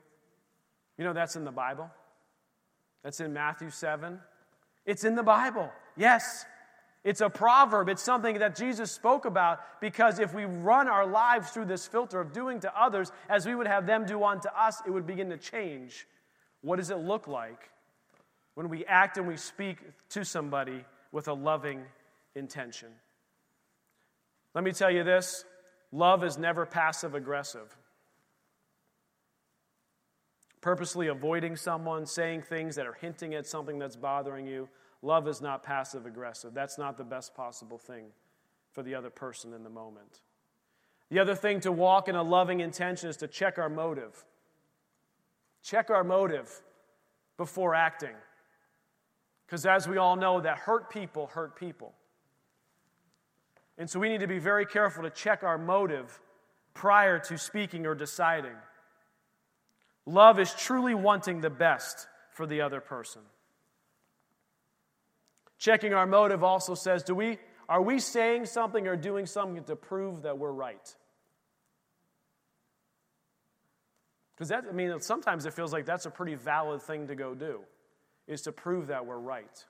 You know that's in the Bible. That's in Matthew 7. It's in the Bible. Yes. It's a proverb. It's something that Jesus spoke about because if we run our lives through this filter of doing to others as we would have them do unto us, it would begin to change. What does it look like when we act and we speak to somebody with a loving intention? Let me tell you this love is never passive aggressive. Purposely avoiding someone, saying things that are hinting at something that's bothering you Love is not passive aggressive. That's not the best possible thing for the other person in the moment. The other thing to walk in a loving intention is to check our motive. Check our motive before acting. Because as we all know, that hurt people hurt people. And so we need to be very careful to check our motive prior to speaking or deciding. Love is truly wanting the best for the other person. Checking our motive also says, do we, are we saying something or doing something to prove that we're right? Because that, I mean, sometimes it feels like that's a pretty valid thing to go do, is to prove that we're right.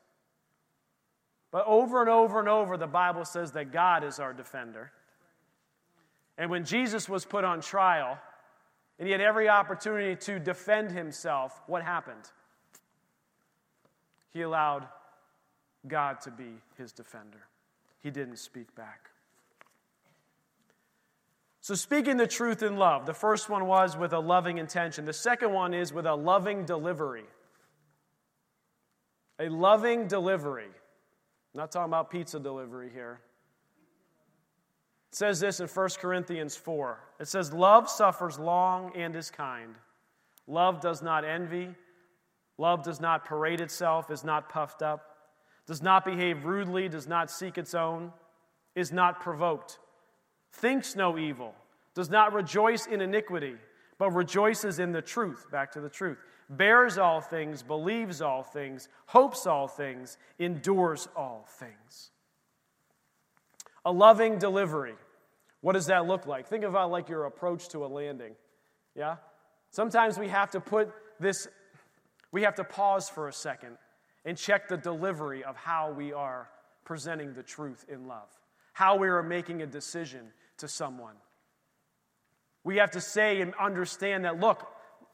But over and over and over, the Bible says that God is our defender. And when Jesus was put on trial, and he had every opportunity to defend himself, what happened? He allowed God to be his defender. He didn't speak back. So, speaking the truth in love, the first one was with a loving intention. The second one is with a loving delivery. A loving delivery. I'm not talking about pizza delivery here. It says this in 1 Corinthians 4. It says, Love suffers long and is kind. Love does not envy. Love does not parade itself, is not puffed up does not behave rudely, does not seek its own, is not provoked, thinks no evil, does not rejoice in iniquity, but rejoices in the truth. Back to the truth. Bears all things, believes all things, hopes all things, endures all things. A loving delivery. What does that look like? Think about like your approach to a landing. Yeah? Sometimes we have to put this, we have to pause for a second and check the delivery of how we are presenting the truth in love, how we are making a decision to someone. We have to say and understand that, look,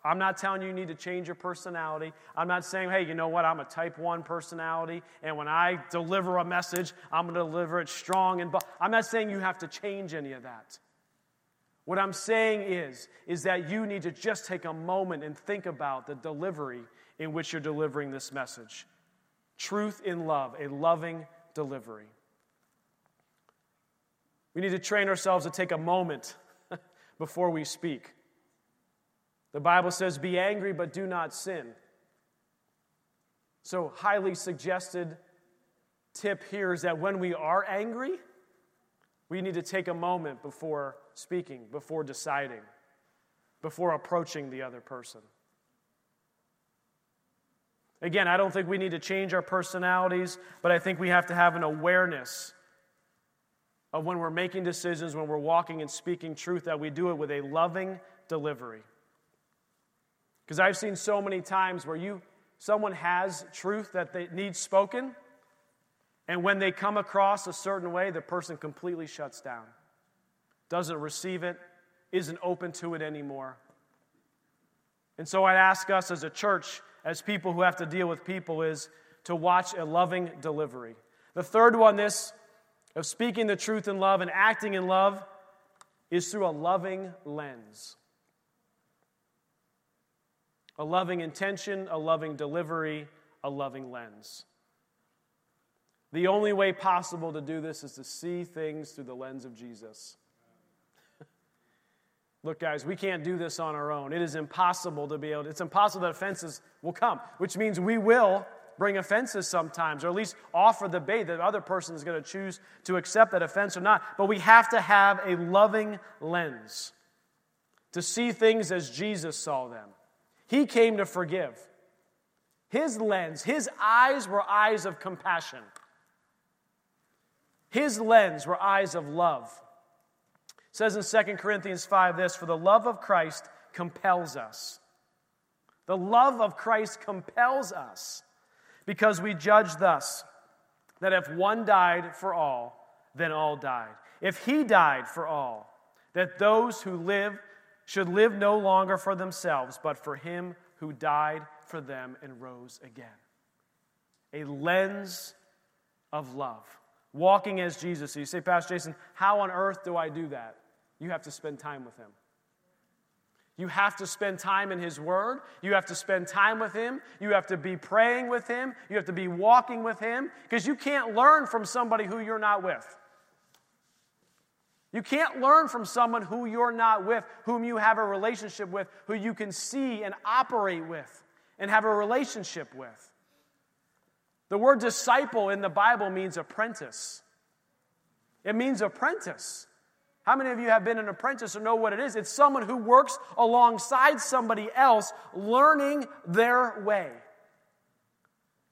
I'm not telling you you need to change your personality. I'm not saying, hey, you know what, I'm a type 1 personality, and when I deliver a message, I'm going to deliver it strong and I'm not saying you have to change any of that. What I'm saying is is that you need to just take a moment and think about the delivery in which you're delivering this message. Truth in love, a loving delivery. We need to train ourselves to take a moment <laughs> before we speak. The Bible says, Be angry, but do not sin. So, highly suggested tip here is that when we are angry, we need to take a moment before speaking, before deciding, before approaching the other person. Again, I don't think we need to change our personalities, but I think we have to have an awareness of when we're making decisions, when we're walking and speaking truth, that we do it with a loving delivery. Because I've seen so many times where you someone has truth that they needs spoken, and when they come across a certain way, the person completely shuts down, doesn't receive it, isn't open to it anymore. And so I'd ask us as a church, as people who have to deal with people, is to watch a loving delivery. The third one, this of speaking the truth in love and acting in love, is through a loving lens a loving intention, a loving delivery, a loving lens. The only way possible to do this is to see things through the lens of Jesus. Look, guys, we can't do this on our own. It is impossible to be able to, it's impossible that offenses will come, which means we will bring offenses sometimes, or at least offer the bait that the other person is going to choose to accept that offense or not. But we have to have a loving lens to see things as Jesus saw them. He came to forgive. His lens, his eyes were eyes of compassion. His lens were eyes of love. It says in 2 Corinthians 5 this For the love of Christ compels us. The love of Christ compels us because we judge thus that if one died for all, then all died. If he died for all, that those who live should live no longer for themselves, but for him who died for them and rose again. A lens of love. Walking as Jesus. So you say, Pastor Jason, how on earth do I do that? You have to spend time with him. You have to spend time in His Word. You have to spend time with Him. You have to be praying with Him. You have to be walking with Him because you can't learn from somebody who you're not with. You can't learn from someone who you're not with, whom you have a relationship with, who you can see and operate with and have a relationship with. The word disciple in the Bible means apprentice. It means apprentice. How many of you have been an apprentice or know what it is? It's someone who works alongside somebody else, learning their way.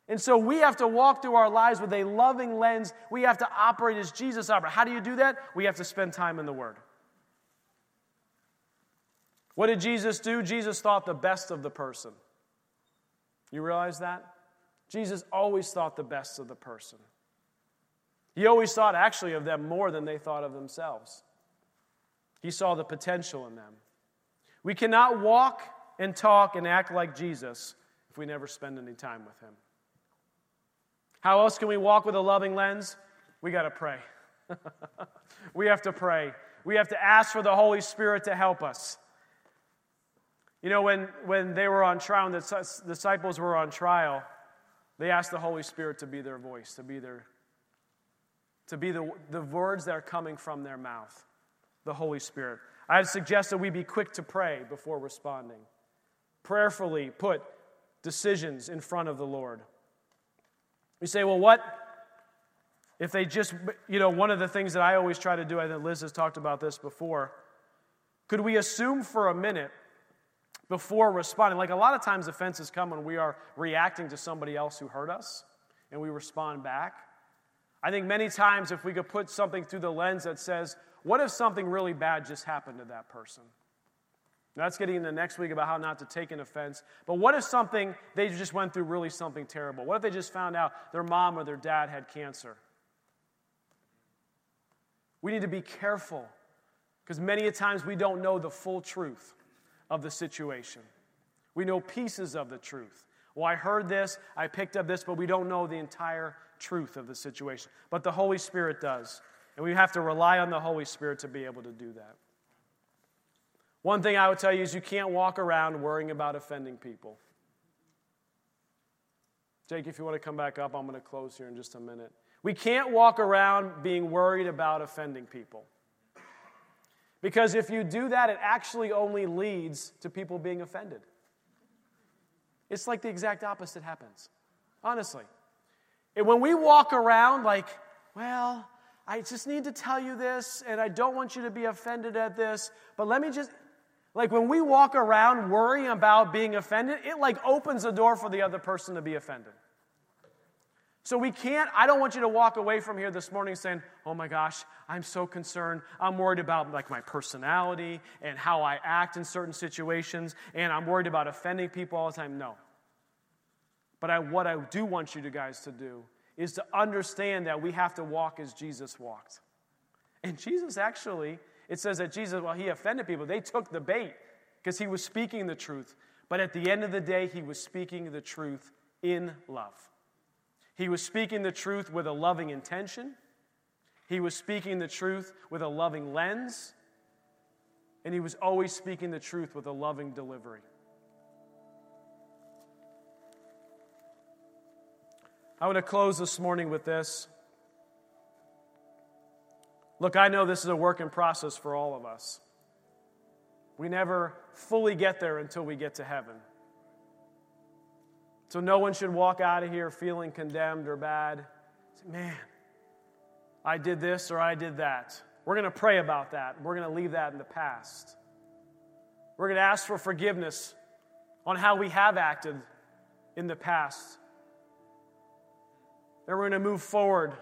And so we have to walk through our lives with a loving lens. We have to operate as Jesus operated. How do you do that? We have to spend time in the Word. What did Jesus do? Jesus thought the best of the person. You realize that? Jesus always thought the best of the person. He always thought actually of them more than they thought of themselves. He saw the potential in them. We cannot walk and talk and act like Jesus if we never spend any time with Him. How else can we walk with a loving lens? We got to pray. <laughs> we have to pray. We have to ask for the Holy Spirit to help us. You know, when, when they were on trial, and the disciples were on trial, they asked the Holy Spirit to be their voice, to be their to be the, the words that are coming from their mouth, the Holy Spirit. I'd suggest that we be quick to pray before responding. Prayerfully put decisions in front of the Lord. We say, well, what if they just, you know, one of the things that I always try to do, I think Liz has talked about this before, could we assume for a minute before responding? Like a lot of times offenses come when we are reacting to somebody else who hurt us and we respond back. I think many times if we could put something through the lens that says, what if something really bad just happened to that person? Now, That's getting into next week about how not to take an offense. But what if something they just went through really something terrible? What if they just found out their mom or their dad had cancer? We need to be careful because many a times we don't know the full truth of the situation. We know pieces of the truth. Well, I heard this, I picked up this, but we don't know the entire truth of the situation. But the Holy Spirit does. And we have to rely on the Holy Spirit to be able to do that. One thing I would tell you is you can't walk around worrying about offending people. Jake, if you want to come back up, I'm going to close here in just a minute. We can't walk around being worried about offending people. Because if you do that, it actually only leads to people being offended. It's like the exact opposite happens, honestly. And when we walk around like, well, I just need to tell you this, and I don't want you to be offended at this, but let me just, like when we walk around worrying about being offended, it like opens the door for the other person to be offended. So we can't, I don't want you to walk away from here this morning saying, oh my gosh, I'm so concerned. I'm worried about like my personality and how I act in certain situations, and I'm worried about offending people all the time. No. But I, what I do want you to guys to do is to understand that we have to walk as Jesus walked. And Jesus actually, it says that Jesus, well, he offended people. They took the bait because he was speaking the truth. But at the end of the day, he was speaking the truth in love. He was speaking the truth with a loving intention. He was speaking the truth with a loving lens. And he was always speaking the truth with a loving delivery. I want to close this morning with this. Look, I know this is a work in process for all of us. We never fully get there until we get to heaven. So no one should walk out of here feeling condemned or bad. Say, Man, I did this or I did that. We're going to pray about that. We're going to leave that in the past. We're going to ask for forgiveness on how we have acted in the past. And we're going to move forward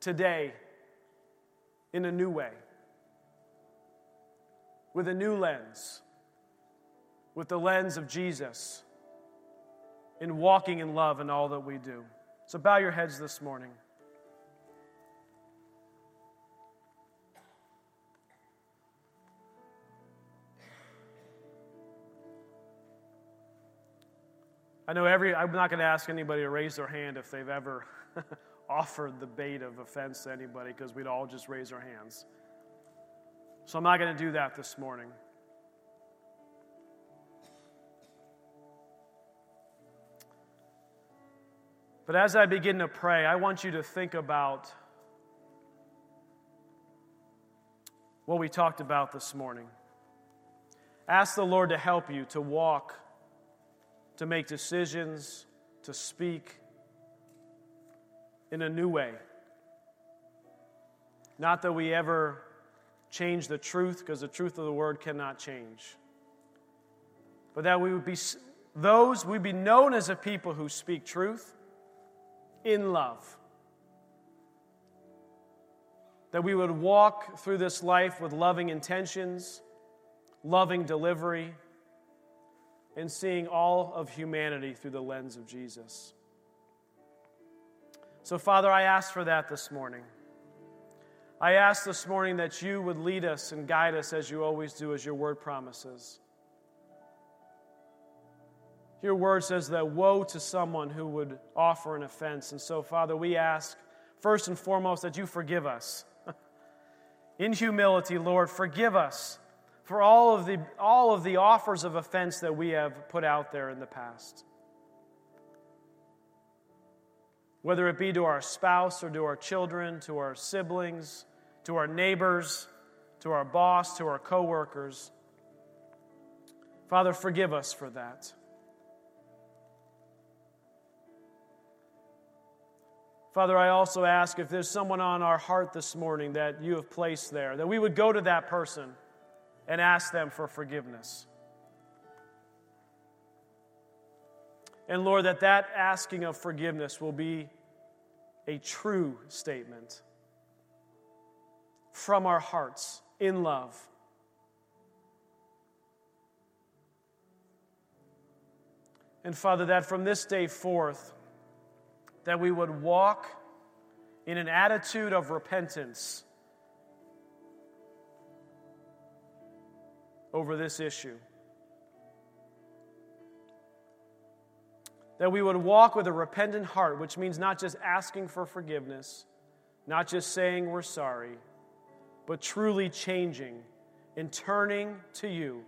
today in a new way, with a new lens, with the lens of Jesus in walking in love in all that we do. So bow your heads this morning. I know every, I'm not going to ask anybody to raise their hand if they've ever <laughs> offered the bait of offense to anybody because we'd all just raise our hands. So I'm not going to do that this morning. But as I begin to pray, I want you to think about what we talked about this morning. Ask the Lord to help you to walk, to make decisions, to speak in a new way. Not that we ever change the truth, because the truth of the word cannot change. But that we would be those, we'd be known as a people who speak truth in love. That we would walk through this life with loving intentions, loving delivery, and seeing all of humanity through the lens of Jesus. So, Father, I ask for that this morning. I ask this morning that you would lead us and guide us as you always do, as your word promises. Your word says that woe to someone who would offer an offense. And so, Father, we ask first and foremost that you forgive us. <laughs> In humility, Lord, forgive us for all of, the, all of the offers of offense that we have put out there in the past. Whether it be to our spouse or to our children, to our siblings, to our neighbors, to our boss, to our coworkers. Father, forgive us for that. Father, I also ask if there's someone on our heart this morning that you have placed there, that we would go to that person and ask them for forgiveness. And Lord, that that asking of forgiveness will be a true statement from our hearts in love. And Father, that from this day forth, that we would walk in an attitude of repentance over this issue. That we would walk with a repentant heart, which means not just asking for forgiveness, not just saying we're sorry, but truly changing and turning to you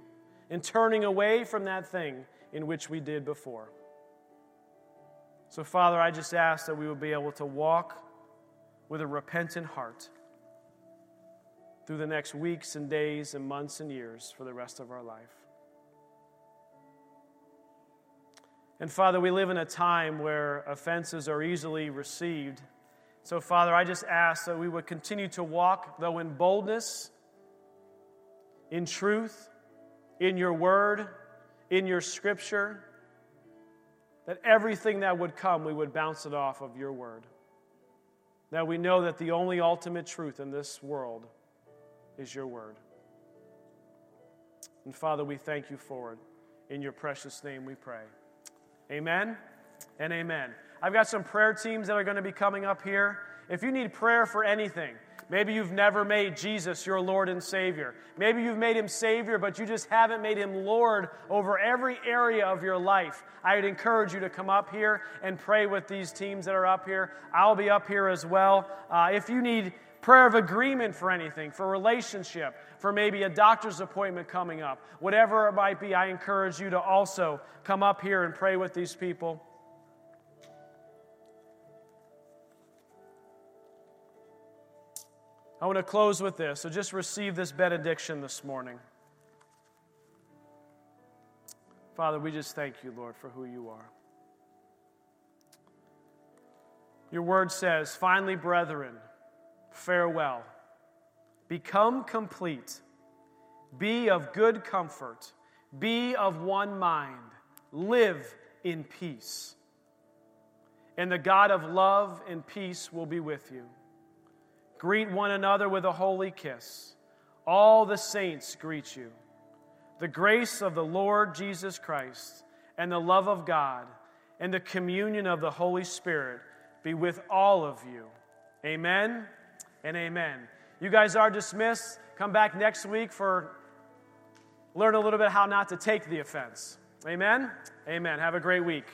and turning away from that thing in which we did before. So, Father, I just ask that we would be able to walk with a repentant heart through the next weeks and days and months and years for the rest of our life. And Father, we live in a time where offenses are easily received. So, Father, I just ask that we would continue to walk, though in boldness, in truth, in your word, in your scripture, that everything that would come, we would bounce it off of your word. That we know that the only ultimate truth in this world is your word. And Father, we thank you for it. In your precious name we pray. Amen and amen. I've got some prayer teams that are going to be coming up here. If you need prayer for anything, maybe you've never made Jesus your Lord and Savior. Maybe you've made him Savior, but you just haven't made him Lord over every area of your life. I would encourage you to come up here and pray with these teams that are up here. I'll be up here as well. Uh, if you need prayer of agreement for anything, for relationship, for maybe a doctor's appointment coming up, whatever it might be, I encourage you to also come up here and pray with these people. I want to close with this. So just receive this benediction this morning. Father, we just thank you, Lord, for who you are. Your word says, finally, brethren, farewell. Become complete. Be of good comfort. Be of one mind. Live in peace. And the God of love and peace will be with you. Greet one another with a holy kiss. All the saints greet you. The grace of the Lord Jesus Christ and the love of God and the communion of the Holy Spirit be with all of you. Amen and amen. You guys are dismissed. Come back next week for learn a little bit how not to take the offense. Amen. Amen. Have a great week.